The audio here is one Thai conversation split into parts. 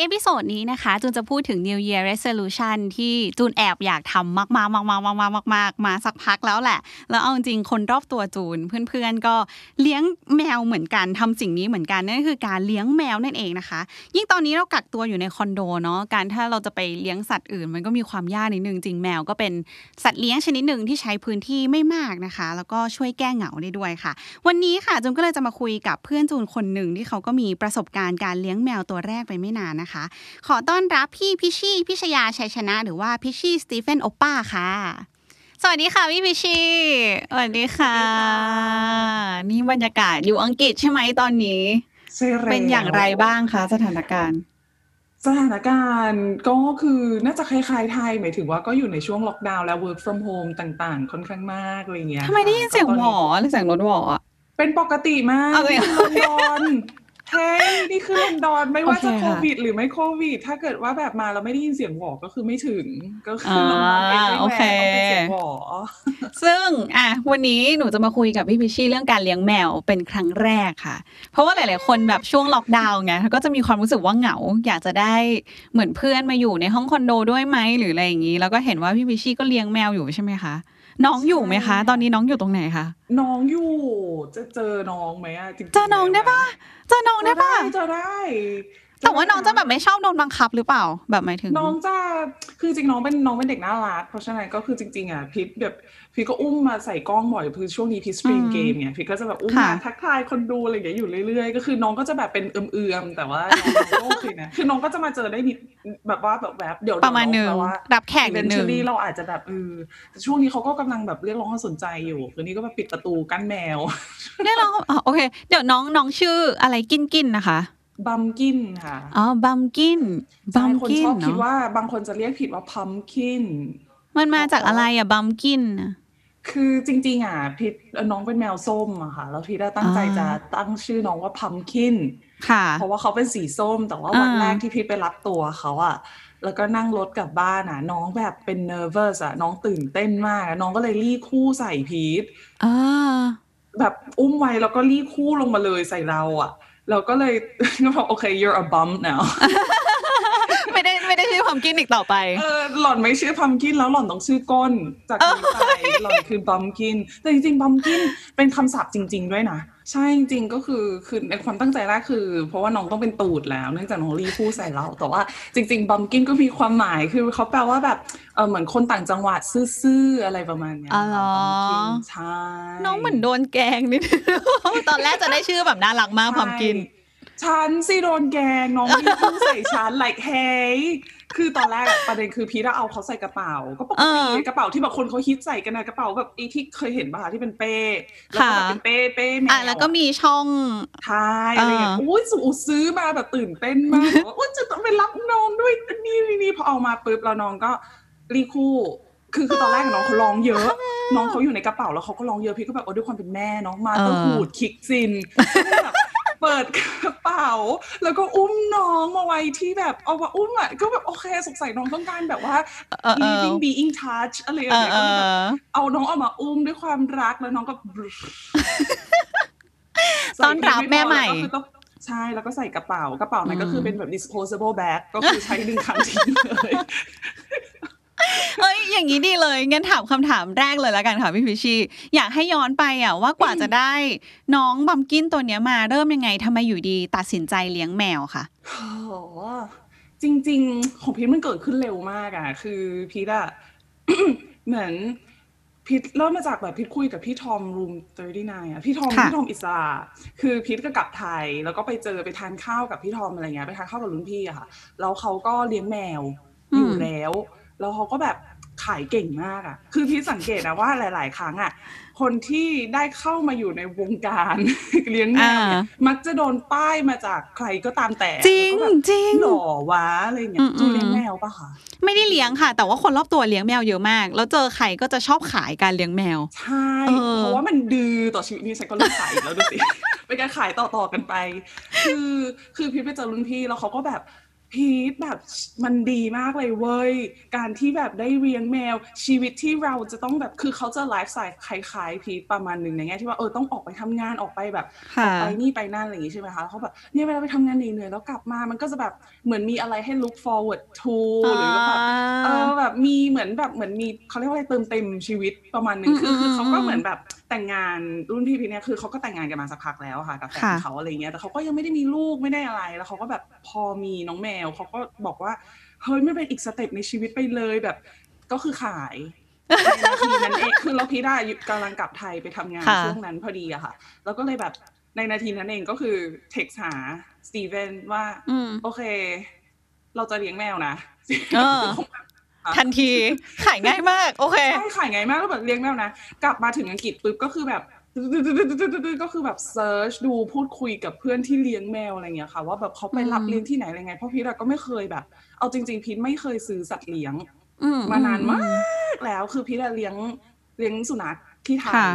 episode นี้นะคะ จูนจะพูดถึง New Year Resolution ที่จูนแอบอยากทำมากๆมากๆมากๆมากๆมากมาสักพักแล้วแหละ แล้วเอาจริงคนรอบตัวจูนเพื่อนๆก็เลี้ยงแมวเหมือนกันทำสิ่งนี้เหมือนกันนั่นคือการเลี้ยงแมวนั่นเองนะคะ ยิ่งตอนนี้เรากักตัวอยู่ในคอนโดเนาะการถ้าเราจะไปเลี้ยงสัตว์อื่น มันก็มีความยากนิดนึงจริงแมวก็เป็นสัตว์เลี้ยงชนิดหนึ่งที่ใช้พื้นที่ไม่มากนะคะ แล้วก็ช่วยแก้เหงาได้ด้วยค่ะ วันนี้ค่ะจูนก็เลยจะมาคุยกับเพื่อนจูนคนหนึ่งที่เขาก็มีประสบการณ์การเลี้ยงแมวตัวแรกไปไม่นานนะคะขอต้อนรับพี่พิชชี่พิชยาชัยชนะ หรือว่าพิชชี่สตีเฟนโอป้าค่ะ สวัสดีค่ะพี่พิชชี่สวัสดีค่ะ นี่บรรยากาศอยู่อังกฤษใช่ไหมตอนนี้ใช่แล้วเป็นอย่างไรบ้างคะสถานการณ์สถานการณ์ก็คือน่าจะคล้ายๆไทยหมายถึงว่าก็อยู่ในช่วงล็อกดาวน์แล้ว work from home ต่างๆ ค่อนข้างมากอะไรเงี้ยทำไมได้ยินเสียงตอนหวนี้อหรือเสียงรถหวออะเป็นปกติมากเอาเลยนี่คือลอนดอน เฮ้ยนี่คือลอนดอนไม่ว่าจะโอเคโคค่ะวิด หรือไม่โควิด ถ้าเกิดว่าแบบมาเราไม่ได้ยินเสียงหวอก็คือไม่ถึงก็คืออ่าลอนดอนเองไม่โอแวเคต้องเป็นเสียงหวอซึ่งอะวันนี้หนูจะมาคุยกับพี่พิชชี่เรื่องการเลี้ยงแมวเป็นครั้งแรกค่ะ เพราะว่าหลาย ๆ คนแบบช่วงล็อกดาวน์ไงก็จะมีความรู้สึกว่าเหงา อยากจะได้เหมือนเพื่อนมาอยู่ในห้องคอนโดด้วยไหมหรืออะไรอย่างนี้ แล้วก็เห็นว่าพี่พิชชี่ก็เลี้ยงแมวอยู่ใช่ไหมคะ น้องอยู่ไหมคะ ตอนนี้น้องอยู่ตรงไหนคะ น้องอยู่ จะเจอน้องไหมอะจริงๆเจอน้องได้ปะเจอน้องได้ปะเจอได้ แต่ว่าน้องจะแบบไม่ชอบโดนบังคับหรือเปล่า แบบหมายถึง น้องจะ คือจริงน้องเป็นน้องเป็นเด็กน่ารัก เพราะฉะนั้นก็คือจริง ๆอะพีทแบบ พีทก็อุ้มมาใส่กล้องบ่อยคือช่วงนี้พีท stream อืมเกมเนี่ยพีทก็จะแบบอุ้มค่ะมาทักทายคนดูอะไรอย่างเงี้ยอยู่เรื่อยๆ ก็คือน้องก็จะแบบเป็นเอื่อมๆแต่ว่าน้องน้องก็โอเคนะคือน้องก็จะมาเจอได้นิดแบบว่าแบบแบบเดี๋ยวประมาณหนึ่งแต่ว่ารับแขกนิดนึง eventually เราอาจจะแบบเออแต่ช่วงนี้เขาก็กำลังแบบเรียกร้องความสนใจอยู่คืนนี้ก็แบบปิดประตูกั้นแมวเนี่ยเราอ๋อโอเค เดี๋ยวน้องน้องชื่ออะไรกินกินนะคะบัมกินค่ะ อ๋อ บัมกิน บัใช่มคนกิชนอบคิดเนาะว่าบางคนจะเรียกผิดว่าพัมกิน มันมาจากอะไรอะบัมกินอะ คือจริง ๆ อะพิษน้องเป็นแมวส้มอะค่ะ แล้วพิษอะตั้งใจอ่าจะตั้งชื่อน้องว่าพัมคินค่ะ เพราะว่าเขาเป็นสีส้ม แต่ว่าวันอ่าแรกที่พิษไปรับตัวเขาอะแล้วก็นั่งรถกลับบ้านอะน้องแบบเป็น nervous อะน้องตื่นเต้นมากอะน้องก็เลยรีบคู่ใส่พีทอ่าแบบอุ้มไว้แล้วก็รีบคู่ลงมาเลยใส่เราอะเราก็เลยก็บอกโอเค you're a bum now ไม่ได้ไม่ได้ชื่อพัมกินอีกต่อไป เออหล่อนไม่ชื่อพัมกินแล้วหล่อนต้องชื่อก้น จากนี้ไปหล่อนคือบัมกิน แต่จริงๆบัมกินเป็นคำศัพท์จริง ๆ ด้วยนะใช่จริงๆก็คือคือในความตั้งใจแรกคือ เพราะว่าน้องต้องเป็นตูดแล้วเนื่องจากน้องรีพูดใส่เรา แต่ว่าจริง ๆบัมกินก็มีความหมายคือเขาแปลว่าแบบเออเหมือนคนต่างจังหวัดซื่อๆอะไรประมาณเนี้ยอ๋อเหรอบัมกินใช่น้องเหมือนโดนแกล้งนิดนึงตอนแรกจะได้ชื่อแบบน่ารักมากพัมกินใช่ ฉันสิโดนแกล้งน้องรีพูดใส่ฉัน like hey คือตอนแรกอะประเด็นคือพีทอะเอาเขาใส่กระเป๋า ก็ปกเอติอกระเป๋าที่แบบคนเขาฮิตใส่กันนะกระเป๋าแบบไอ้ที่เคยเห็นป่ะที่เป็นเป้แล้วก็แบบค่ะเป็นเป้เป้แมวอะแล้วก็มีช่องใช่อะไรอย่างเงี้ยเอออุ้ยสูซื้อมาแบบตื่นเต้นมากว่าอุ้ยจะต้องไปรับน้องด้วยนี่นี่นี่พอเอามาปุ๊บแล้วน้องก็รีคู่คือคือตอนแรกอะน้องเขาร้องเยอะ น้องเขาอยู่ในกระเป๋าแล้วเขาก็ร้องเยอะพี่ก็แบบโอ้ด้วยความเป็นแม่น้องมาต้องเออหูดคิกซินแบบ เปิดกระเป๋า แล้วก็อุ้มน้องมาไว้ที่แบบเอามาอุ้มอะก็แบบโอเคสงสัยน้องต้องการแบบว่าเออเออ living being touch อะไรอย่าเองอเงี้ยเอก็เลยแบบอเอาน้องเอามาอุ้มด้วยความรักแล้วน้องก็ต้อนรับแม่ใหม่ก็คือต้องใช่แล้วก็ใส่กระเป๋ากระเป๋านั้นก็คือเป็นแบบ disposable bag ก็คือใช้ดึงครั้งทิ้งเลยเอ้ยอย่างนี้ดีเลยงั้นถามคำถามแรกเลยแล้วกันค่ะพี่พิชชี่อยากให้ย้อนไปอะว่ากว่าจะได้น้องบัมกินตัวเนี้ยมาเริ่มยังไงทำไมอยู่ดีตัดสินใจเลี้ยงแมวค่ะโอ้โหจริง ๆ ของพีทมันเกิดขึ้นเร็วมากอะ คือพีทอะเหมือนพีทเริ่มมาจากแบบพีทคุยกับพี่ทอมรูม39อะพี่ทอมค่ะพี่ทอมอิสระคือพีทก็กลับไทย แล้วก็ไปเจอไปทานข้าวกับพี่ทอมอะไรเงี้ยไปทานข้าวกับรุ่นพี่อะค่ะแล้วเขาก็เลี้ยงแมวอยู่แล้ว แล้วเขาก็แบบ ขายเก่งมากอะคือพี่สังเกตนะว่าหลาย ๆ ครั้งอะคนที่ได้เข้ามาอยู่ในวงการเลี้ยงแมวเนี่ยอ่ามักจะโดนป้ายมาจากใครก็ตามแต่จริงแล้วก็แบบจริงหล่อวะอะไรเงี้อืยมจูเลี้ยงอืมแมวปะคะไม่ได้เลี้ยงค่ะ แต่ว่าคนรอบตัวเลี้ยงแมวเยอะมาก แล้วเจอใครก็จะชอบขายการเลี้ยงแมว ใช่เออเพราะว่ามันดื้อต่อชีวิตนี่ฉันก็เลิกขายอีกแล้วดูสิเป็นการขายต่อๆกันไป คือคือพีทไปเจอรุ่นพี่แล้วเขาก็แบบ พีทแบบมันดีมากเลยเว้ย การที่แบบได้เลี้ยงแมว ชีวิตที่เราจะต้องแบบคือเขาจะไลฟ์สไตล์คล้ายๆพีทประมาณหนึ่งในแง่ที่ว่าเออต้องออกไปทำงานออกไปแบบค่ะไปนี่ไปนั่นอะไรอย่างงี้ใช่ไหมคะเขาแบบเนี่ยเวลาไปทำงานเหนื่อยๆแล้วกลับมามันก็จะแบบเหมือนมีอะไรให้ look forward to หรือแบบเออแบบมีเหมือนแบบเหมือนมีเขาเรียกว่าอะไรเติมเต็มชีวิตประมาณหนึ่งอืมคือคืออืมเขาก็อืมเหมือนแบบ แต่งงานรุ่นพี่พี่เนี่ยคือเขาก็แต่งงานกันมาสักพักแล้วค่ะกับแฟนค่ะเขาอะไรเงี้ยแต่เขาก็ยังไม่ได้มีลูกไม่ได้อะไร แล้วเขาก็แบบพอมีน้องแมวเขาก็บอกว่าเฮ้ยไม่เป็นอีกสเต็ปในชีวิตไปเลยแบบ ก็คือขายในนาทีนั้นเองคือเราพีได้กำลังกลับไทยไปทำงานค่ะช่วงนั้นพอดีอะค่ะ แล้วก็เลยแบบในนาทีนั้นเองก็คือเท็กซ์หาสตีเวนว่าอืมโอเค เราจะเลี้ยงแมวนะเออ ทันทีขายง่ายมาก โอเคใช่ขายง่ายมากแล้วแบบเลี้ยงแมวนะกลับมาถึงอังกฤษปุ๊บก็คือแบบก็คือแบบ search ดูพูดคุยกับเพื่อนที่เลี้ยงแมวอะไรเงี้ยค่ะ ว่าแบบเขาไปรับอืมเลี้ยงที่ไหนอะไรไงเพราะพีทอะก็ไม่เคยแบบ เอาจริง ๆ พีทไม่เคยซื้อสัตว์เลี้ยงอืมานานมากแล้วคือพีทเลี้ยงเลี้ยงสุนัขที่ไทยค่ะ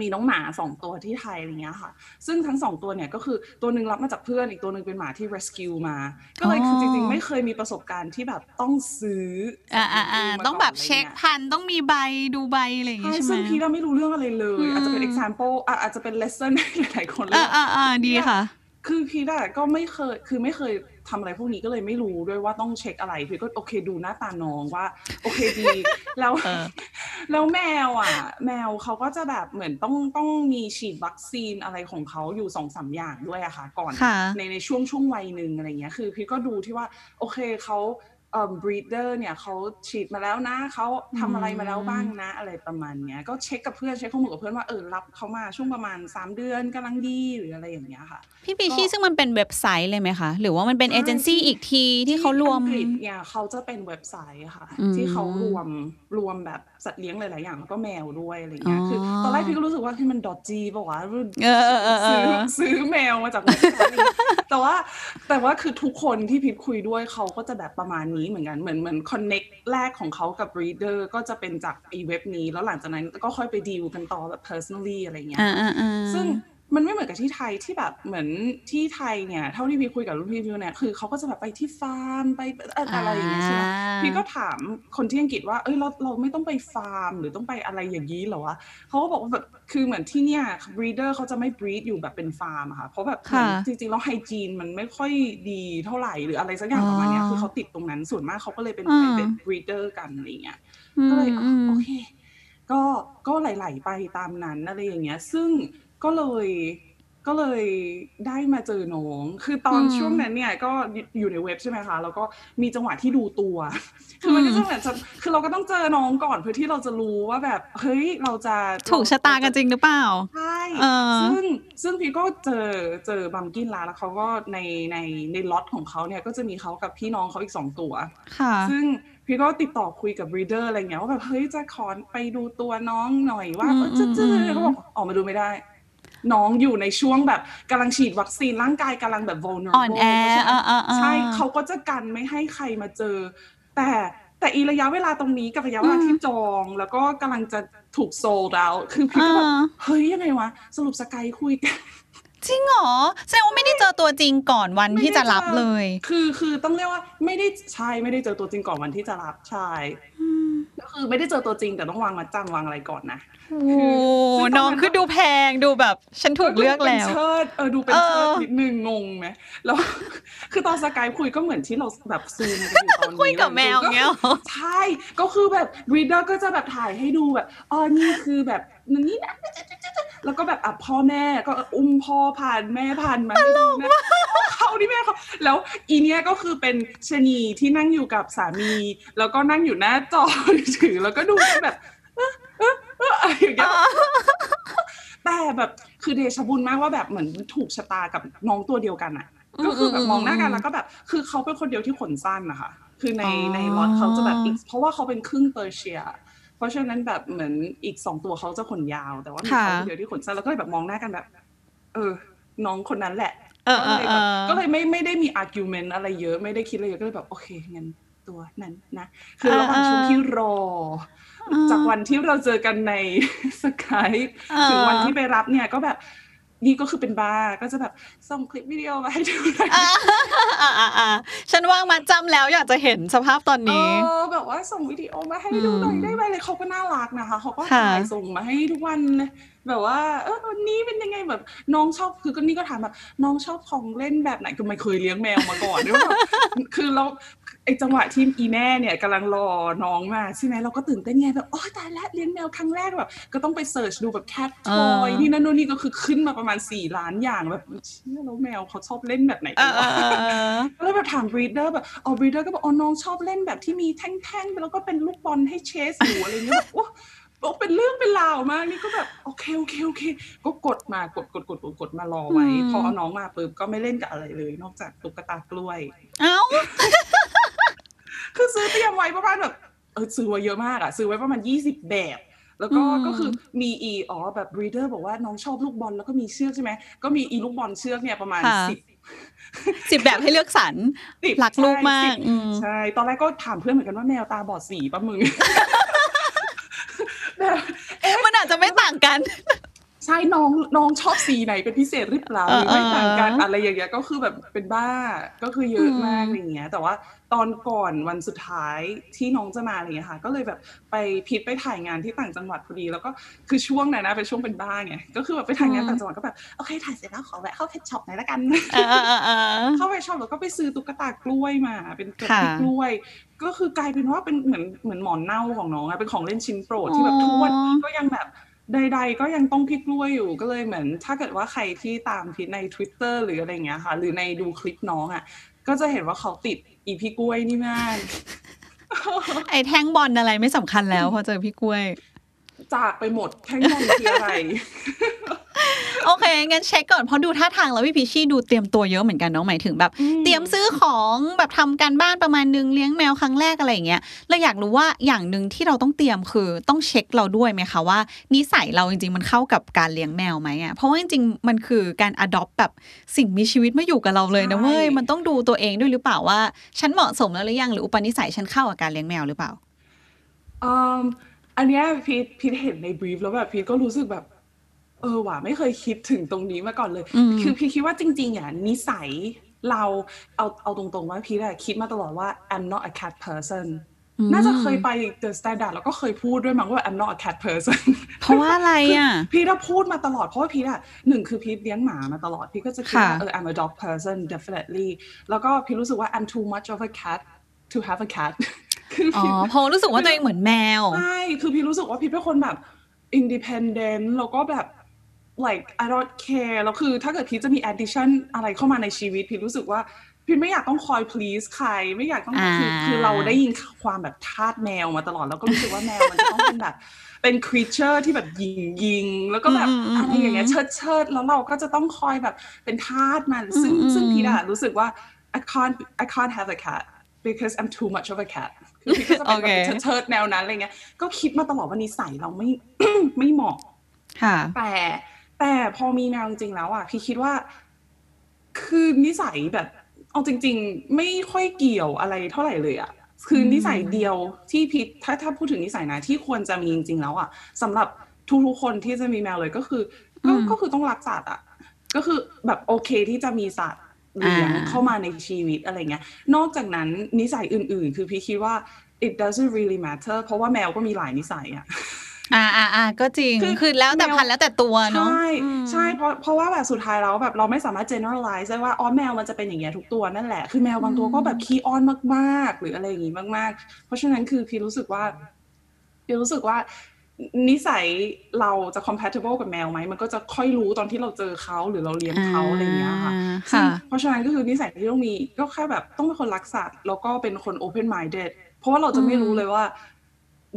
มีน้องหมาสองตัวที่ไทยอะไรเงี้ยค่ะ ซึ่งทั้งสองตัวเนี่ยก็คือตัวหนึ่งรับมาจากเพื่อนอีกตัวหนึ่งเป็นหมาที่ rescue มา ก็เลยคือจริงๆ ไม่เคยมีประสบการณ์ที่แบบต้องซื้ออ่าสัอ่าตว์เลี้ยงมาต้องแบบก่นเช็คอะไรงี้ยพันธุ์ต้องมีใบดูใบอะไรอย่างงี้ใช่ใช่ไหมซึ่งพี่เราไม่รู้เรื่องอะไรเลยอืมอาจจะเป็น example อะอาจจะเป็น lesson ให้หลายๆคนเลอ่ายอ่าอ่าดีค่ะ คือพีดอะก็ไม่เคยคือไม่เคย ทำอะไรพวกนี้ก็เลยไม่รู้ด้วยว่าต้องเช็คอะไรพีก็โอเคดูหน้าตาน้องว่า โอเคดีแล้วเออแล้วแมวอะ แมวเขาก็จะแบบเหมือนต้องต้องมีฉีดวัคซีนอะไรของเขาอยู่สองสามอย่างด้วยอะค่ะ ก่อนค่ะในในช่วงช่วงวัยหนึ่งอะไรเงี้ยคือ พี่ก็ดูที่ว่า โอเคเขา เอ่อ breeder เนี่ยเขาฉีดมาแล้วนะเขาทำอะไรมาแล้วบ้างนะอะไรประมาณเนี้ยก็เช็คกับเพื่อนเช็คข้อมูลกับเพื่อนว่าเออรับเขามาช่วงประมาณสามเดือนกำลังดีหรืออะไรอย่างเงี้ยค่ะ พี่ปีชี่ซึ่งมันเป็นเว็บไซต์เลยไหมคะ หรือว่ามันเป็นใช่ เอเจนซี่ที่อีกทีที่เขารวมที่อังกฤษเนี่ยเขาจะเป็นเว็บไซต์ค่ะ อืม ที่เขารวมรวมแบบสัตว์เลี้ยงหลาย ๆ อย่างแล้วก็แมวด้วยอะไรเงี้ยอ๋อคือตอนแรกพี่ก็รู้สึกว่าที่มันดอทจีป่าวะเออเออเออเอซื้ออซื้อแมวมาจากเว็บไซต์นี้แต่ว่าแต่ว่าคือทุกคนที่พิดคุยด้วยเขาก็จะแบบประมาณนี้เหมือนกันเหมือนเหมือนคอนเน็กแรกของเขากับ reader ก็จะเป็นจากไอเว็บนี้ แล้วหลังจากนั้นก็ค่อยไปดีลกันต่อแบบ personally อะไรเงี้ยอ่าอ่าอ่าซึ่ง มันไม่เหมือนกับที่ไทยที่แบบเหมือนที่ไทยเนี่ยเท่าที่พี่คุยกับรุ่นพี่พี่เนี่ยคือเขาก็จะแบบไปที่ฟาร์มไปเอ่ออะไรอย่างเงี้ยใช่ไหมอ่าพี่ก็ถามคนที่อังกฤษว่าเอ้ยเราเราไม่ต้องไปฟาร์ม หรือต้องไปอะไรอย่างนี้เหรอวะเขาก็บอกว่าแบบคือเหมือนที่เนี่ย breeder เขาจะไม่ breed อยู่แบบเป็นฟาร์มอะค่ะ เพราะแบบเหมือนค่ะจริงๆแล้วไฮจีนมันไม่ค่อยดีเท่าไหร่หรืออะไรสักอย่างประมาณเนี้ยอ๋อคือเขาติดตรงนั้นส่วนมากเขาก็เลยเป็นอืม private breeder กันอะไรอย่างเงี้ยอืก็มเลยอ๋ออืมโอเคก็ก็ไหลๆไปตามนั้นอะไรอย่างเงี้ย ซึ่ง ก็เลยก็เลยได้มาเจอน้อง คือตอนอืม ช่วงนั้นเนี่ยก็อยู่ในเว็บใช่ไหมคะ แล้วก็มีจังหวะที่ดูตัว คือมันก็จะเหมือนจะคือเราก็ต้องเจอน้องก่อนเพื่อที่เราจะรู้ว่าแบบ เฮ้ย เราจะถูกชะตากันจริงหรือเปล่า ใช่ เออ ซึ่งซึ่งพี่ก็เจอเจอบัมกินลาแล้วเขาก็ในในในล็อตของเขาเนี่ยก็จะมีเขากับพี่น้องเขาอีกสองตัว ค่ะ ซึ่งพี่ก็ติดต่อคุยกับ reader อะไรเงี้ยว่าแบบเฮ้ยจะขอไปดูตัวน้องหน่อยว่าอืมเออจะจะอืม เขาบอกออกมาดูไม่ได้ น้องอยู่ในช่วงแบบกำลังฉีดวัคซีนร่างกายกำลังแบบ vulnerable อ่อนแอเพราะฉะอ่านั้นอ่าอ่าใช่เขาก็จะกันไม่ให้ใครมาเจอ แต่แต่อีระยะเวลาตรงนี้กับระยะเวลาอืมที่จองแล้วก็กำลังจะถูก sold out คือพี่ก็แบบอ่าเฮ้ยยังไงวะ สรุปสกายคุยกันจริงเหรอแสดงว่าไม่ได้เจอตัวจริงก่อนวันที่จะรับเลย คือคือต้องเรียกว่าไม่ได้ใช่ไม่ได้เจอตัวจริงก่อนวันที่จะรับใช่ก็ คือไม่ได้เจอตัวจริงแต่ต้องวางมาจำวางอะไรก่อนนะโอ้น้องคือดูแพงดูแบบ ฉันถูกเลือกแล้วดูเป็นเชิดเออดูเป็นเออเชิดนิดนึงงงไหมแล้วคือตอนสกายคุยก็เหมือนที่เราแบบซูมกันอยู่ตอนนี้คุยกับแมวเงี้ยเหรอใช่ก็คือแบบรีเดอร์ก็จะแบบถ่ายให้ดูแบบอ๋อนี่คือแบบ นี่นะแล้วก็แบบอะพ่อแม่ก็อุ้มพ่อผ่านแม่ผ่านมาให้ดูนะเขานี่แม่เขาแล้วอีเนี้ยก็คือเป็นชะนีที่นั่งอยู่กับสามี แล้วก็นั่งอยู่หน้าจอถือแล้วก็ดูแบบเอะเอะเอะอะไรอย่างเงี้ยแต่แบบคือเดชะบุญมากว่าแบบเหมือนถูกชะตากับน้องตัวเดียวกันอะอืมก็คือแบบมองหน้ากันอืมแล้วก็แบบ คือเขาเป็นคนเดียวที่ขนสั้นนะคะคือในอ๋อในล็อตเขาจะแบบอีกเพราะว่าเขาเป็นครึ่งเปอร์เซีย เพราะฉะนั้นแบบเหมือนอีกสองตัวเขาจะขนยาว แต่ว่ามีค่ะเขาเดียวที่ขนสั้นแล้วก็เลยแบบมองหน้ากันแบบ เออ น้องคนนั้นแหละเออก็เลยแบบเออเออก็เลยไม่ไม่ได้มี argument อะไรเยอะไม่ได้คิดอะไรเยอะก็เลยแบบโอเคงั้นตัวนั้นนะ คือระหว่างช่วงที่รอ จากวันที่เราเจอกันในสกายเออถึงวันที่ไปรับเนี่ยก็แบบ นี่ก็คือเป็นบ้าก็จะแบบส่งคลิปวิดีโอมาให้ดูหน่อยอ่าอ่าอ่าอ่าฉันว่างมาจำแล้วอยากจะเห็นสภาพตอนเอนี้อแบบว่าส่งวิดีโอมาให้ดูหน่อยได้ไหมเลยเขาก็น่ารักนะคะเขาก็ค่ะถ่ายส่งมาให้ทุกวันเลยแบบว่าเออวันนี้เป็นยังไงแบบน้องชอบคือก็นี่ก็ถามแบบน้องชอบของเล่นแบบไหนก็ไม่เคยเลี้ยงแมวมาก่อนด้วยแบบคือเรา ไอจังหวะที่อีแม่เนี่ยกำลังรอน้องมาใช่ไหมเราก็ตื่นเต้นไงแบบโอ้ตายแล้วเลี้ยงแมวครั้งแรกแบบก็ต้องไป search ดูแบบ cat toy นี่นั่นนู่นนี่ก็คือขึ้นมาประมาณสี่ล้านอย่างแบบเชื่อแล้วแมวเขาชอบเล่นแบบไหนเอกันอเอวะอเออก็เลยแบบถาม breeder แบบอ๋อ breeder ก็บอกอ๋อน้องชอบเล่นแบบที่มีแท่งๆแล้วก็เป็นลูกบอลให้ chase อยู่อะไรเงี้ยแบบโอ้โอ้เป็นเรื่องเป็นราวมากนี่ก็แบบโอเคโอเคโอเค ก็กดมากดกดกดกดกดมารอไว้อืมพอเอาน้องมาปุ๊บก็ไม่เล่นกับอะไรเลย นอกจากตุ๊กตากล้วย เอ้า คือซื้อเตรียมไว้ประมาณแบบเออซื้อไว้เยอะมากอะซื้อไว้ประมาณยี่สิบแบบ แล้วก็อืมก็คือมีอีอ๋อแบบ breeder บอกว่าน้องชอบลูกบอลแล้วก็มีเชือกใช่ไหมก็มีอีลูกบอลเชือกเนี่ยประมาณสิบสิบแบบให้เลือกสรรสิบรักลูกมากใช่สิบอืมใช่ตอนแรกก็ถามเพื่อนเหมือนกันว่าแมวตาบอดสีป่ะมึงแบบมันอาจจะไม่ต่างกัน ใช่น้องน้องชอบสีไหนเป็นพิเศษหรือเปล่าหรือไม่เออต่างกันเออออะไรอย่างเงี้ยก็คือแบบเป็นบ้าก็คือเยอะมากอืมอะไรอย่างเงี้ย แต่ว่าตอนก่อนวันสุดท้ายที่น้องจะมาอะไรอย่างเงี้ยค่ะก็เลยแบบไปพิดไปถ่ายงานที่ต่างจังหวัดพอดี แล้วก็คือช่วงนั้นนะเป็นช่วงเป็นบ้าไงก็คือแบบไปถ่ายงานต่างจังหวัดก็แบบโอเคถ่ายเสร็จแล้วขอแวะเข้าเพชช็อปหน่อยละกันเออเออเออเออเข้าไปชอบแล้วก็ไปซื้อตุ๊กตากล้วยมา เป็นกระค่ะติกกล้วย ก็คือกลายเป็นว่าเป็นเหมือนเหมือนหมอนเน่าของน้องอะเป็นของเล่นชิ้นโปรดที่แบบทุกวันนี้ก็ยังแบบ ใด ๆ ก็ยังต้องพี่กล้วยอยู่ก็เลยเหมือน ถ้าเกิดว่าใครที่ตามพีทใน Twitter หรืออะไรอย่างเงี้ยค่ะ หรือในดูคลิปน้องอะก็จะเห็นว่าเขาติดอีพี่กล้วยนี่มากไอ้แท่งบอลอะไรไม่สำคัญแล้วพอเจอพี่กล้วย จากไปหมดแท่งมองคืออะไร โอเคงั้นเช็คก่อนเพราะดูท่าทางแล้วพี่พิชชี่ดูเตรียมตัวเยอะเหมือนกันเน้องหมายถึงแบบอืมเตรียมซื้อของแบบทำการบ้านประมาณนึงเลี้ยงแมวครั้งแรกอะไรอย่างเงี้ยเราอยากรู้ว่าอย่างหนึ่งที่เราต้องเตรียมคือต้องเช็คเราด้วยไหมคะว่านิสัยเราจริง ๆ มันเข้ากับการเลี้ยงแมวไหมอะเพราะว่าจริงๆมันคือการ adopt แบบสิ่งมีชีวิตมาอยู่กับเราเลยนะเว้ยมันต้องดูตัวเองด้วยหรือเปล่าว่าฉันเหมาะสมแล้วหรือยังหรืออุปนิสัยฉันเข้ากับการเลี้ยงแมวหรือเปล่าอืมอันเนี้ยพีทพีทเห็นใน brief แล้วแบบพีทก็รู้สึกแบบ เออว่ะไม่เคยคิดถึงตรงนี้มาก่อนเลยอืมคือพีทคิดว่าจริง ๆ อะนิสัยเราเอาเอาตรงๆว่าพีทอะคิดมาตลอดว่า I'm not a cat person น่าจะเคยไป The Standard แล้วก็เคยพูดด้วยมั้งว่า I'm not a cat person เพราะว่าอะไรอะ พีทอะพูดมาตลอดเพราะว่าพีทอะหนึ่งคือพีทเลี้ยงหมามาตลอด พีทก็จะคิดว่าค่ะเออ I'm a dog person definitely แล้วก็พีทรู้สึกว่า I'm too much of a cat to have a cat คืออ๋อพีทเพราะรู้สึกว่าตัวเองเหมือนแมว ใช่ คือพี่รู้สึกว่าพี่เป็นคนแบบ independent แล้วก็แบบ like I don't care แล้วคือถ้าเกิดพี่จะมี addition อะไรเข้ามาในชีวิต พี่รู้สึกว่าพี่ไม่อยากต้องคอย please ใคร ไม่อยากต้องอ่าคือคือเราได้ยินความแบบทาสแมวมาตลอด แล้วก็รู้สึกว่าแมวมันจะต้องเป็นแบบ เป็น creature ที่แบบยิงยิงๆแล้วก็แบบอืมอืมอะไรอย่างเงี้ยอืมเชิดเชิดแล้วเราก็จะต้องคอยแบบเป็นทาสมัน ซึ่งอืมซึ่งอืมพี่อะรู้สึกว่า I can't I can't have a cat because I'm too much of a cat คือพี่ก็จะเป็นแบบโอเคเชิดๆแนวนั้นอะไรเงี้ย ก็คิดมาตลอดว่านิสัยเราไม่ไม่เหมาะค่ะแต่ แต่พอมีแมวจริงๆแล้วอะพี่คิดว่า คือนิสัยแบบ เอาจริง ๆ ไม่ค่อยเกี่ยวอะไรเท่าไหร่เลยอะคือนิสัยเดียวที่พี่ถ้าถ้าพูดถึงนิสัยนะที่ควรจะมีจริงๆแล้วอะสำหรับทุกๆคนที่จะมีแมวเลยก็คือก็อืมก็คือต้องรักสัตว์อะ ก็คือแบบโอเคที่จะมีสัตว์เลี้ยงอ่าเข้ามาในชีวิตอะไรเงี้ย นอกจากนั้นนิสัยอื่นๆ คือพี่คิดว่า it doesn't really matter เพราะว่าแมวก็มีหลายนิสัยอะ อ่าอ่าอ่าก็จริงคือคือแล้วแต่แมวพันธุ์แล้วแต่ตัวเนาะใช่อืมใช่เพราะเพราะว่าแบบสุดท้ายแล้วแบบเราไม่สามารถ generalize ได้ว่าอ๋อแมวมันจะเป็นอย่างเงี้ยทุกตัวนั่นแหละคือแมวบางตัวก็แบบขี้อ้อนมากๆ หรืออะไรอย่างงี้มากๆ เพราะฉะนั้นคือพี่รู้สึกว่าพี่รู้สึกว่านิสัยเราจะ compatible กับแมวไหม มันก็จะค่อยรู้ตอนที่เราเจอเขาหรือเราเลี้ยงเขาอะไรอย่างเงี้ยค่ะซึ่งค่ะเพราะฉะนั้นก็คือนิสัยที่ต้องมีก็แค่แบบต้องเป็นคนรักสัตว์แล้วก็เป็นคน open minded เพราะว่าเราจะไม่รู้เลยว่า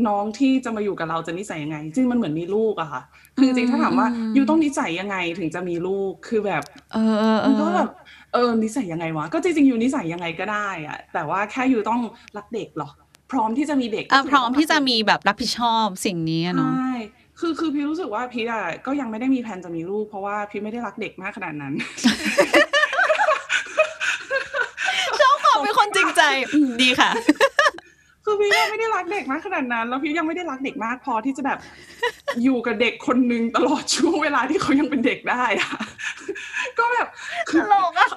น้องที่จะมาอยู่กับเราจะนิสัยยังไงจริงมันเหมือนมีลูกอะค่ะคือจริงๆถ้าถามว่าอืมยูต้องนิสัยยังไงถึงจะมีลูกคือแบบเออเออเอมันอก็แบบเออนิสัยยังไงวะก็จริงๆยูนิสัยยังไงก็ได้อะแต่ว่าแค่ยูต้องรักเด็กเหรอพร้อมที่จะมีเด็กอะพร้อมที่จะมีแบบรับผิดชอบสิ่งนี้อะเนาะใช่คือคือพี่รู้สึกว่าพี่อะก็ยังไม่ได้มีแผนจะมีลูก เพราะว่าพี่ไม่ได้รักเด็กมากขนาดนั้นชอบความเป็นคนจริงใจอืมดีค่ะ คือพี่ยังไม่ได้รักเด็กมากขนาดนั้น แล้วพี่ยังไม่ได้รักเด็กมากพอที่จะแบบอยู่กับเด็กคนหนึ่งตลอดช่วงเวลาที่เขายังเป็นเด็กได้อะก็แบบคือตลกอะ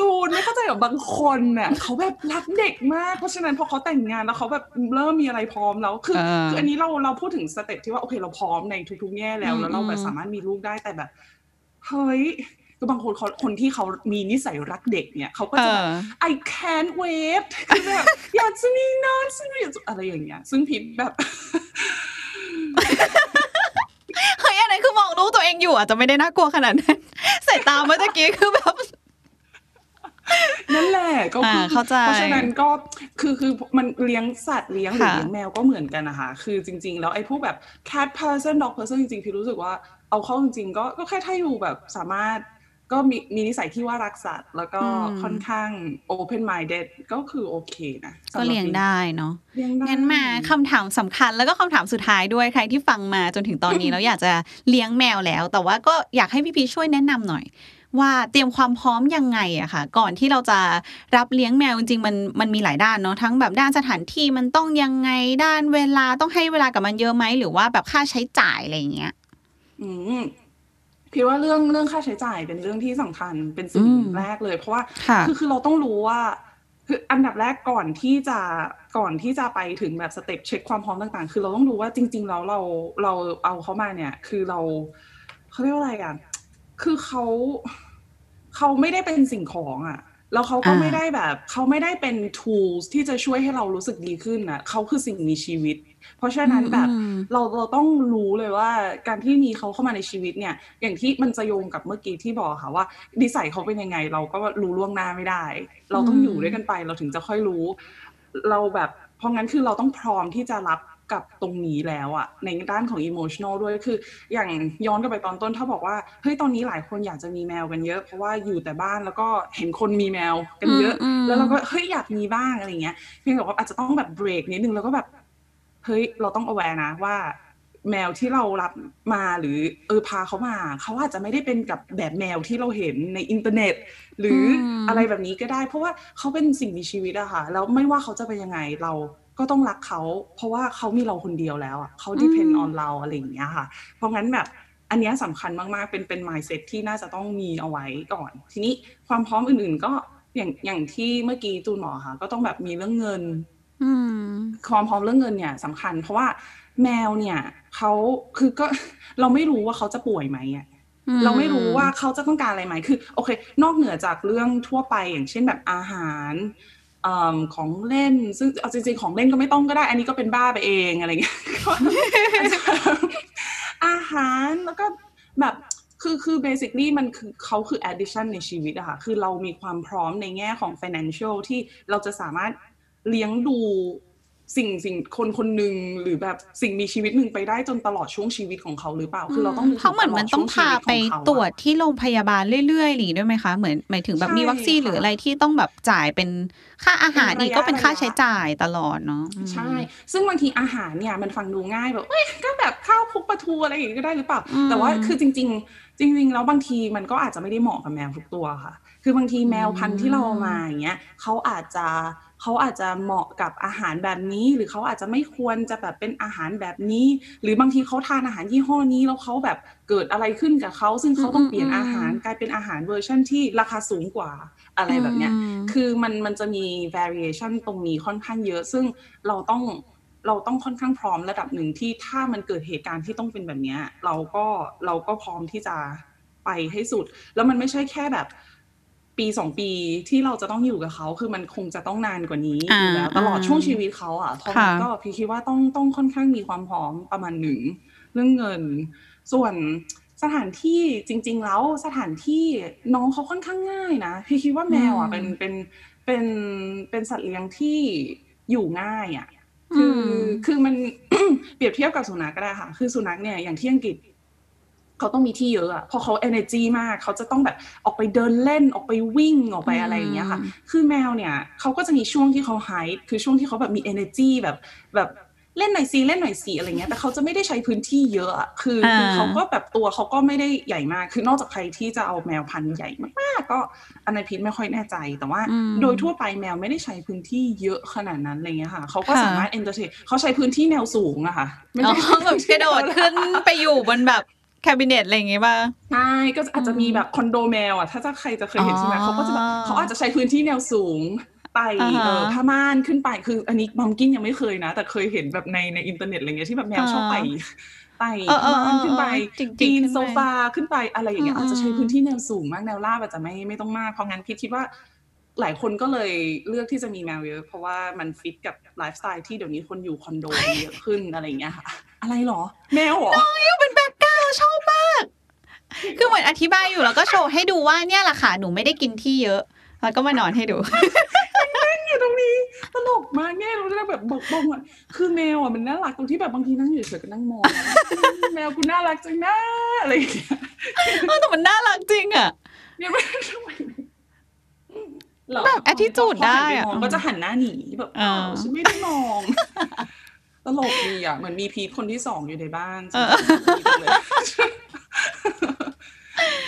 ตูนไม่เข้าใจกับบางคนน่ะเขาแบบรักเด็กมากเพราะฉะนั้นพอเขาแต่งงานแล้วเขาแบบเริ่มมีอะไรพร้อมแล้วคือเออคืออันนี้เราเราพูดถึงสเต็ปที่ว่าโอเคเราพร้อมในทุกๆแง่แล้วแล้วเราแบบอืมสามารถมีลูกได้แต่แบบเฮ้ย ก็บางคนเขาคนที่เขามีนิสัยรักเด็กเนี่ยเขาก็เอจะแบบอ I can't wait คือแบบอยากจะมีน้องซึ่งอยากจะอะไรอย่างเงี้ย ซึ่งพิมแบบเฮ้ยอันนั้นคือมองลูกตัวเองอยู่อาจจะไม่ได้น่ากลัวขนาดนั้นสายตาเมื่อตะกี้คือแบบนั่นแหละก็คืออ่าเข้าใจเพราะฉะนั้นก็คือคือมันเลี้ยงสัตว์เลี้ยงหรือค่ะเลี้ยงแมวก็เหมือนกันนะคะ คือจริง ๆ แล้วไอ้พวกแบบ cat person dog person จริงๆพี่รู้สึกว่าเอาเข้าจริงๆก็ก็แค่ถ้าอยู่แบบสามารถ ก็มีมีนิสัยที่ว่ารักสัตว์แล้วก็ค่อนข้าง open minded ก็คือโอเคนะสำหก็รับเลี้ยงได้เนาะเลี้ยงได้งั้นมาคำถามสำคัญแล้วก็คำถามสุดท้ายด้วยใครที่ฟังมาจนถึงตอนนี้แล้วอยากจะเลี้ยงแมวแล้ว แต่ว่าก็อยากให้พี่พีชช่วยแนะนำหน่อย ว่าเตรียมความพร้อมยังไงอะค่ะ ก่อนที่เราจะรับเลี้ยงแมวจริงๆมันมันมีหลายด้านเนาะทั้งแบบด้านสถานที่มันต้องยังไงด้านเวลาต้องให้เวลากับมันเยอะไหมหรือว่าแบบค่าใช้จ่ายอะไรอย่างเงี้ย อืม พี่ว่าเรื่องเรื่องค่าใช้จ่ายเป็นเรื่องที่สำคัญเป็นสิ่งอืมแรกเลย เพราะว่าค่ะคือคือเราต้องรู้ว่า คืออันดับแรกก่อนที่จะก่อนที่จะไปถึงแบบสเต็ปเช็คความพร้อมต่างๆ คือเราต้องรู้ว่าจริง ๆ แล้วเราเราเอาเขามาเนี่ย คือเราเขาเรียกว่าอะไรอะคือเขาเขาไม่ได้เป็นสิ่งของอะแล้วเขาก็อ่าไม่ได้แบบเขาไม่ได้เป็น tools ที่จะช่วยให้เรารู้สึกดีขึ้นอะเขาคือสิ่งมีชีวิต เพราะฉะนั้นแบบอืมเราเราต้องรู้เลยว่าการที่มีเขาเข้ามาในชีวิตเนี่ย อย่างที่มันจะโยงกับเมื่อกี้ที่บอกค่ะว่านิสัยเขาเป็นยังไง เราก็รู้ล่วงหน้าไม่ได้ เราต้องอืมอยู่ด้วยกันไป เราถึงจะค่อยรู้ เราแบบเพราะงั้นคือเราต้องพร้อมที่จะรับกับตรงนี้แล้วอะในด้านของ emotional ด้วยคือ อย่างย้อนกลับไปตอนต้นถ้าบอกว่าเฮ้ยตอนนี้หลายคนอยากจะมีแมวกันเยอะ เพราะว่าอยู่แต่บ้านแล้วก็เห็นคนมีแมวกันเยอะอืมอืมแล้วเราก็เฮ้ยอยากมีบ้างอะไรเงี้ยเพียงแต่ว่าอาจจะต้องแบบเบรกนิดนึงแล้วก็แบบเฮ้ยเราต้อง aware นะว่าแมวที่เรารับมาหรือเออพาเขามา เขาอาจจะไม่ได้เป็นกับแบบแมวที่เราเห็นในอินเทอร์เน็ต หรืออมอะไรแบบนี้ก็ได้ เพราะว่าเขาเป็นสิ่งมีชีวิตอะค่ะแล้วไม่ว่าเขาจะเป็นยังไงเราก็ต้องรักเขา เพราะว่าเขามีเราคนเดียวแล้วอะเขา depend on เราอะไรอย่างเงี้ยค่ะ เพราะงั้นแบบอันเนี้ยสำคัญมากๆ เป็นเป็น mindset ที่น่าจะต้องมีเอาไว้ก่อน ทีนี้ความพร้อมอื่นๆก็อย่างอย่างที่เมื่อกี้จูนบอกค่ะ ก็ต้องแบบมีเรื่องเงิน อืมความพร้อมเรื่องเงินเนี่ยสำคัญ เพราะว่าแมวเนี่ยเขาคือก็เราไม่รู้ว่าเขาจะป่วยไหมอะเราไม่รู้ว่าเขาจะต้องการอะไรไหม คือ โอเค นอกเหนือจากเรื่องทั่วไปอย่างเช่นแบบอาหารเอิ่มของเล่น ซึ่งเอาจริงๆของเล่นก็ไม่ต้องก็ได้ อันนี้ก็เป็นบ้าไปเองอะไรเงี้ยอาหารแล้วก็แบบคือคือ basically มันคือเขาคือ addition ในชีวิตอะค่ะ คือเรามีความพร้อมในแง่ของ financial ที่เราจะสามารถ เลี้ยงดูสิ่งสิ่งคนคนหนึ่งหรือแบบสิ่งมีชีวิตหนึ่งไปได้จนตลอดช่วงชีวิตของเขาหรือเปล่าคือเราต้องเพราะเหมือนมันต้องพาไปตรวจที่โรงพยาบาลเรื่อยๆหรือด้วยไหมคะเหมือนหมายถึงแบบมีวัคซีนหรืออะไรที่ต้องแบบจ่ายเป็นค่าอาหารอีกก็เป็นค่าใช้จ่ายตลอดเนาะใช่ ซึ่งบางทีอาหารเนี่ยมันฟังดูง่ายแบบเอ้ยก็แบบข้าวคลุกปลาทูอะไรอย่างงี้ก็ได้หรือเปล่าอืมแต่ว่าคือจริง ๆ จริง ๆ แล้วบางทีมันก็อาจจะไม่ได้เหมาะกับแมวทุกตัวค่ะ คือบางทีแมวพันธุ์ที่เราเอามาอย่างเงี้ยเขาอาจจะเขาอาจจะเหมาะกับอาหารแบบนี้ หรือเขาอาจจะไม่ควรจะแบบเป็นอาหารแบบนี้ หรือบางทีเขาทานอาหารยี่ห้อนี้แล้วเขาแบบเกิดอะไรขึ้นกับเขาซึ่งเขาต้องเปลี่ยนอาหารกลายเป็นอาหารเวอร์ชันที่ราคาสูงกว่าอะไรแบบเนี้ยอืมคือมันมันจะมี variation ตรงนี้ค่อนข้างเยอะ ซึ่งเราต้องเราต้องค่อนข้างพร้อมระดับหนึ่งที่ถ้ามันเกิดเหตุการณ์ที่ต้องเป็นแบบเนี้ยเราก็เราก็พร้อมที่จะไปให้สุด แล้วมันไม่ใช่แค่แบบ ปีสองปีที่เราจะต้องอยู่กับเขาคือมันคงจะต้องนานกว่านี้อยู่แล้วอ่าตลอดอ่าช่วงชีวิตเขาอะเพราะงั้นค่ะก็พี่คิดว่าต้องต้องค่อนข้างมีความพร้อมประมาณหนึ่งเรื่องเงิน ส่วนสถานที่จริง ๆ แล้วสถานที่น้องเขาค่อนข้างง่ายนะพี่คิดว่าแมวอะอืมเป็นเป็นเป็นเป็นสัตว์เลี้ยงที่อยู่ง่ายอะคือคือมันเปรียบเทียบกับสุนัขก็ได้ค่ะ คือสุนัขเนี่ยอย่างที่อังกฤษ เขาต้องมีที่เยอะอะเพราะเขา energy มาก เขาจะต้องแบบออกไปเดินเล่นออกไปวิ่งออกไปอะไรอย่างเงี้ยค่ะ คือแมวเนี่ยเขาก็จะมีช่วงที่เขาไฮคือช่วงที่เขาแบบมี energy แบบแบบเล่นหน่อยซีเล่นหน่อยซีอะไรเงี้ยแต่เขาจะไม่ได้ใช้พื้นที่เยอะอะคือคือเขาก็แบบตัวเขาก็ไม่ได้ใหญ่มาก คือนอกจากใครที่จะเอาแมวพันธุ์ใหญ่มากๆก็อันนั้นพิษไม่ค่อยแน่ใจ แต่ว่าโดยทั่วไปแมวไม่ได้ใช้พื้นที่เยอะขนาดนั้นอะไรเงี้ยค่ะเขาก็สามารถ entertain เขาใช้พื้นที่แนวสูงอะค่ะไม่อ๋อได้แบบกระโดดขึ้นไปอยู่บนแบบ cabinet อะไรอย่างเงี้ยป่ะใช่ก็อาจจะมีแบบคอนโดแมวอะถ้าจะใครจะเคยเห็นใช่ไหมอ๋อเขาก็จะแบบเขาอาจจะใช้พื้นที่แนวสูงไต่อ่าฮะเออผ้าม่านขึ้นไปคือ อันนี้ Pumpkin ยังไม่เคยนะ แต่เคยเห็นแบบในในอินเทอร์เน็ตอะไรเงี้ยที่แบบแมวชอบไต่ไต่เออเออผ้าม่านขึ้นไปเออจริงๆปีนขึ้นไปโซฟาขึ้นไปอะไรอย่างเงี้ยอืมอาจจะใช้พื้นที่แนวสูงมากแนวราบอาจจะไม่ไม่ต้องมากเพราะงั้นพี่คิดว่าหลายคนก็เลยเลือกที่จะมีแมวเยอะเพราะว่ามันฟิตกับไลฟ์สไตล์ที่เดี๋ยวนี้คนอยู่คอนโดเยอะขึ้นอะไรอย่างเงี้ยค่ะ อะไรหรอ แมวเหรอเป็นแบ็ค ราชอบมาก คือเหมือนอธิบายอยู่แล้วก็โชว์ให้ดูว่าเนี่ยแหละค่ะหนูไม่ได้กินที่เยอะ แล้วก็มานอนให้ดูอยู่ตรงนี้ตลกมากแง่เราจะแบบบอกบอกอะคือแมวอะมันน่ารักตรงที่แบบบางทีนั่งอยู่เฉยๆก็นั่งมองแมวกูน่ารักจังนะอะไรอย่างเงี้ยแต่มันน่ารักจริงอะเนี่ยมันทำไมเหรอแบบ attitude พอหันได้ปอะมองก็จะหันหน้าหนีแบบฉันไม่ได้มอง ลกดีอะเหมือนมีพีทคนที่สองอยู่ในบ้านเออดีจังเลย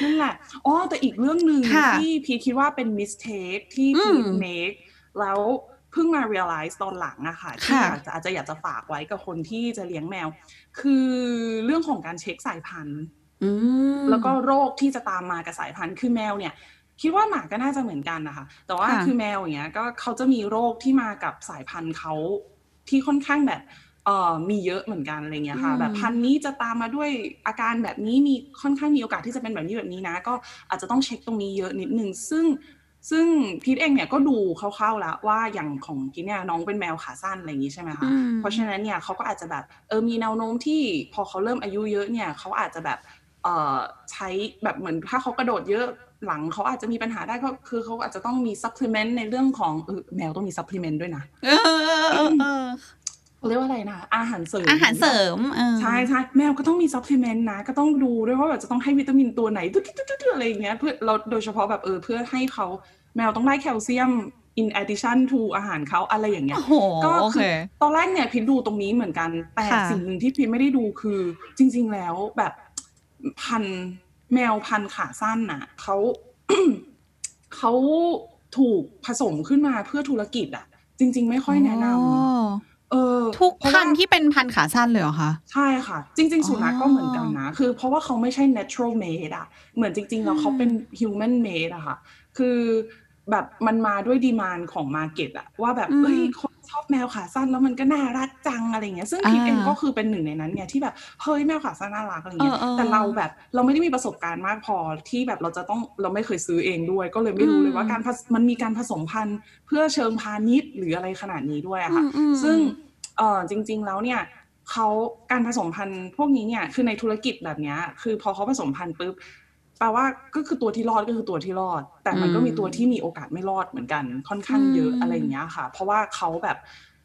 นั่นแหละอ๋อแต่อีกเรื่องหนึ่งค่ะที่พีทคิดว่าเป็น mistake ที่อืพีมท make แล้วเพิ่งมา realize ตอนหลังอะค่ะที่ค่ะอยากจะอาจจะอยากจะฝากไว้กับคนที่จะเลี้ยงแมว คือเรื่องของการเช็คสายพันธุ์อืมแล้วก็โรคที่จะตามมากับสายพันธุ์คือแมวเนี่ย คิดว่าหมาก็น่าจะเหมือนกันนะคะ แต่ว่าค่ะคือแมวอย่างเงี้ยก็เขาจะมีโรคที่มากับสายพันธุ์เขาที่ค่อนข้างแบบ เอ่อมีเยอะเหมือนกันอะไรเงี้ยค่ะอืมแบบพันธุ์นี้จะตามมาด้วยอาการแบบนี้มีค่อนข้างมีโอกาสที่จะเป็นแบบนี้แบบนี้นะ ก็อาจจะต้องเช็คตรงนี้เยอะนิดนึงซึ่งซึ่งพีทเองเนี่ยก็ดูคร่าวๆแล้วว่าอย่างของพีทเนี่ยน้องเป็นแมวขาสั้นอะไรอย่างงี้ใช่ไหมคะอืมเพราะฉะนั้นเนี่ยเขาก็อาจจะแบบเออมีแนวโน้มที่พอเขาเริ่มอายุเยอะเนี่ยเขาอาจจะแบบเอ่อใช้แบบเหมือนถ้าเขากระโดดเยอะหลังเขาอาจจะมีปัญหาได้ก็คือเขาอาจจะต้องมี supplement ในเรื่องของเออแมวต้องมี supplement ด้วยนะ เออเออเออเออเขาเรียกว่าอะไรนะอาหารเสริมอาหารเสริมเออใช่ใช่แมวก็ต้องมี supplement นะ ก็ต้องดูด้วยว่าแบบจะต้องให้วิตามินตัวไหนตุ๊ดตุ๊ดตุ๊ดตุ๊ดอะไรอย่างเงี้ยเพื่อเราโดยเฉพาะแบบเออเพื่อให้เขาแมวต้องได้แคลเซียม in addition to อาหารเขาอะไรอย่างเงี้ยโอ้โหก็โอคืเคอตอนแรกเนี่ยพิดดูตรงนี้เหมือนกัน แต่ค่ะสิ่งหนึ่งที่พิดไม่ได้ดูคือ จริง ๆ แล้วแบบพันธุ์แมวพันธุ์ขาสั้นน่ะเขาเขาถูกผสมขึ้นมาเพื่อธุรกิจอะ จริง ๆ ไม่ค่อยแนะนอ๋อำ เออทุกเพราะพัว่านธุ์ที่เป็นพันธุ์ขาสั้นเลยเหรอคะ ใช่ค่ะ จริง ๆ สุนัขก็อ๋อเหมือนกันนะ คือเพราะว่าเขาไม่ใช่ natural made อะเหมือนจริง ๆ แล้วเขาเป็น human made อะค่ะ คือแบบมันมาด้วยดีมานของ market อะว่าแบบอืมเอ้ยคนช อบแมวขาสั้นแล้วมันก็น่ารักจังอะไรเงี้ยซึ่งอ่าพีทเองก็คือเป็นหนึ่งในนั้นไงที่แบบเฮ้ยแมวขาสั้นน่ารักอะไรเงี้ยเออเออแต่เราแบบเราไม่ได้มีประสบการณ์มากพอที่แบบเราจะต้องเราไม่เคยซื้อเองด้วย ก็เลยไม่รู้เลยว่าการผสมันมีการผสมพันธุ์เพื่อเชิงพาณิชย์หรืออะไรขนาดนี้ด้วยอะค่ะอืมอืมซึ่งเออจริง ๆ แล้วเนี่ยเขาการผสมพันธุ์พวกนี้เนี่ยคือในธุรกิจแบบเนี้ยคือพอเขาผสมพันธุ์ปุ๊บ แปลว่าก็คือตัวที่รอดก็คือตัวที่รอด แต่มันก็มีตัวที่มีโอกาสไม่รอดเหมือนกันค่อนข้างเยอะอืมอะไรอย่างเงี้ยค่ะ เพราะว่าเขาแบบ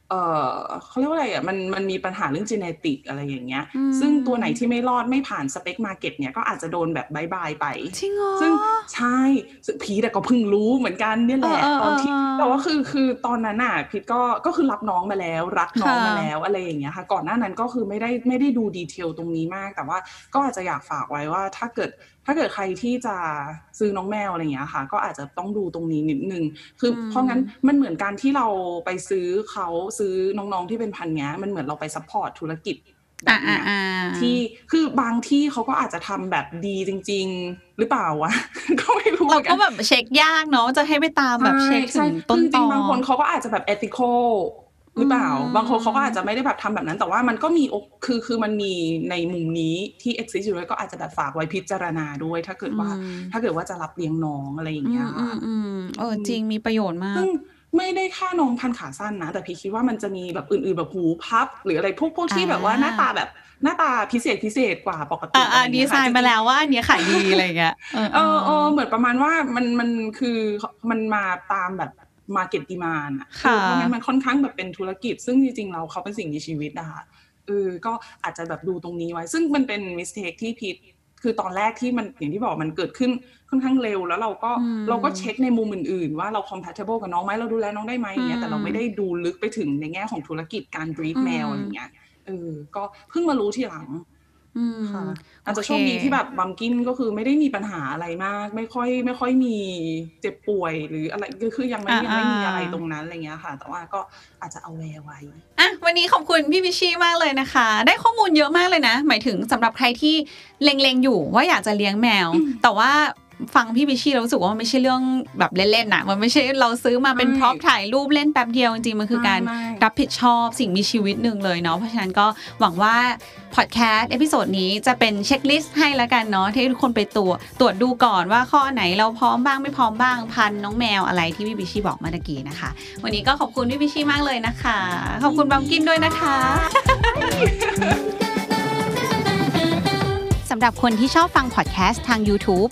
เออเขาเรียกว่าอะไรอะมันมันมีปัญหาเรื่อง genetic อะไรอย่างเงี้ยอืมซึ่งตัวไหนที่ไม่รอดไม่ผ่านสเปค market เนี่ยก็อาจจะโดนแบบ bye bye ไปจริงเหรอซึ่งใช่ซึ่งพีทอะก็เพิ่งรู้เหมือนกันเนี่ยแหละเออเออตอนที่เออแต่ว่าคือคือตอนนั้นน่ะพีทก็ก็คือรับน้องมาแล้ว รักน้องค่ะมาแล้วอะไรอย่างเงี้ยค่ะ ก่อนหน้านั้นก็คือไม่ได้ไม่ได้ดู detail ตรงนี้มาก แต่ว่าก็อาจจะอยากฝากไว้ว่าถ้าเกิด ถ้าเกิดใครที่จะซื้อน้องแมวอะไรอย่างเงี้ยค่ะ ก็อาจจะต้องดูตรงนี้นิดนึง คืออมเพราะงั้นมันเหมือนการที่เราไปซื้อเขาซื้อน้องๆที่เป็นพันธุ์เนี้ยมันเหมือนเราไปซัพพอร์ตธุรกิจแบอ่าบอ่าเนี้ยอ่าที่คือบางที่เขาก็อาจจะทำแบบดีจริง ๆ หรือเปล่าวะก็ไม่รู้หเรามือนก็แบบเช็คยากเนาะจะให้ไปตามแบบเช็คถึใช่งใช่ต้นคือจตริองๆบางคนเขาก็อาจจะแบบ ethical หรือเปล่าอืมบางคนเขาก็อาจจะไม่ได้แบบทำแบบนั้น แต่ว่ามันก็มีโอคือคือมันมีในมุมนี้ที่ exist อยู่ด้วยก็อาจจะแบบฝากไว้พิจารณาด้วย ถ้าเกิดว่าอืมถ้าเกิดว่าจะรับเลี้ยงน้องอะไรอย่างอืเงี้ยมอืค่ะมอืมเออจริงมีประโยชน์มากซึ่งไม่ได้แค่น้องพันขาสั้นนะ แต่พี่คิดว่ามันจะมีแบบอื่นๆแบบหูพับ หรืออะไรพวกพวกที่อ่าแบบว่าหน้าตาแบบหน้าตาพิเศษพิเศษกว่าปกติอ่าอ่าะรดีเงี้ยไซค่ะน์มาแล้วว่าอันเนี้ยขายดีอะไรเงี้ยเออเออเออเหมือนประมาณว่ามันมันคือมันมาตามแบบ market demand อะค่ะเพราะงั้นมันค่อนข้างแบบเป็นธุรกิจ ซึ่งจริงๆเราเขาเป็นสิ่งมีชีวิตอะค่ะเออก็อาจจะแบบดูตรงนี้ไว้ ซึ่งมันเป็น mistake ที่ผิดคือตอนแรกที่มันอย่างที่บอกมันเกิดขึ้นค่อนข้างเร็วแล้วเราก็อืมเราก็เช็คในมุมอื่นๆ ว่าเรา compatible กับน้องไหมเราดูแลน้องได้ไหมอย่างเงี้ยแต่เราไม่ได้ดูลึกไปถึงในแง่ของธุรกิจการ breed อืมแมวอะไรเงี้ยเออก็เพิ่งมารู้ทีหลัง อืมค่ะอาจจะโอเคโชคดีที่แบบบัมกินก็คือไม่ได้มีปัญหาอะไรมาก ไม่ค่อย ไม่ค่อยมีเจ็บป่วยหรืออะไรก็คือยังไม่อ่ายังไม่มีอะไรอ่าตรงนั้นอะไรเงี้ยค่ะ แต่ว่าก็อาจจะ aware ไว้อะวันนี้ขอบคุณพี่พิชชี่มากเลยนะคะ ได้ข้อมูลเยอะมากเลยนะ หมายถึงสำหรับใครที่เล็งๆอยู่ว่าอยากจะเลี้ยงแมว แต่ว่า ฟังพี่พิชชี่เรารู้สึกว่ามันไม่ใช่เรื่องแบบเล่นๆนะมันไม่ใช่เราซื้อมาเป็นไม่ prop ถ่ายรูปเล่นแป๊บเดียวจริงๆมันคือการไม่ไม่รับผิดชอบสิ่งมีชีวิตหนึ่งเลยเนาะเพราะฉะนั้นก็หวังว่าพอดแคสต์ episode นี้จะเป็น checklist ให้แล้วกันเนาะที่ทุกคนไปตรวจตรวจดูก่อนว่าข้อไหนเราพร้อมบ้างไม่พร้อมบ้างพันธุ์น้องแมวอะไรที่พี่พิชชี่บอกเมื่อตะกี้นะคะ วันนี้ก็ขอบคุณพี่พิชชี่มากเลยนะคะ ขอบคุณบัมกินด้วยนะคะสำหรับคนที่ชอบฟังพอดแคสต์ทาง YouTube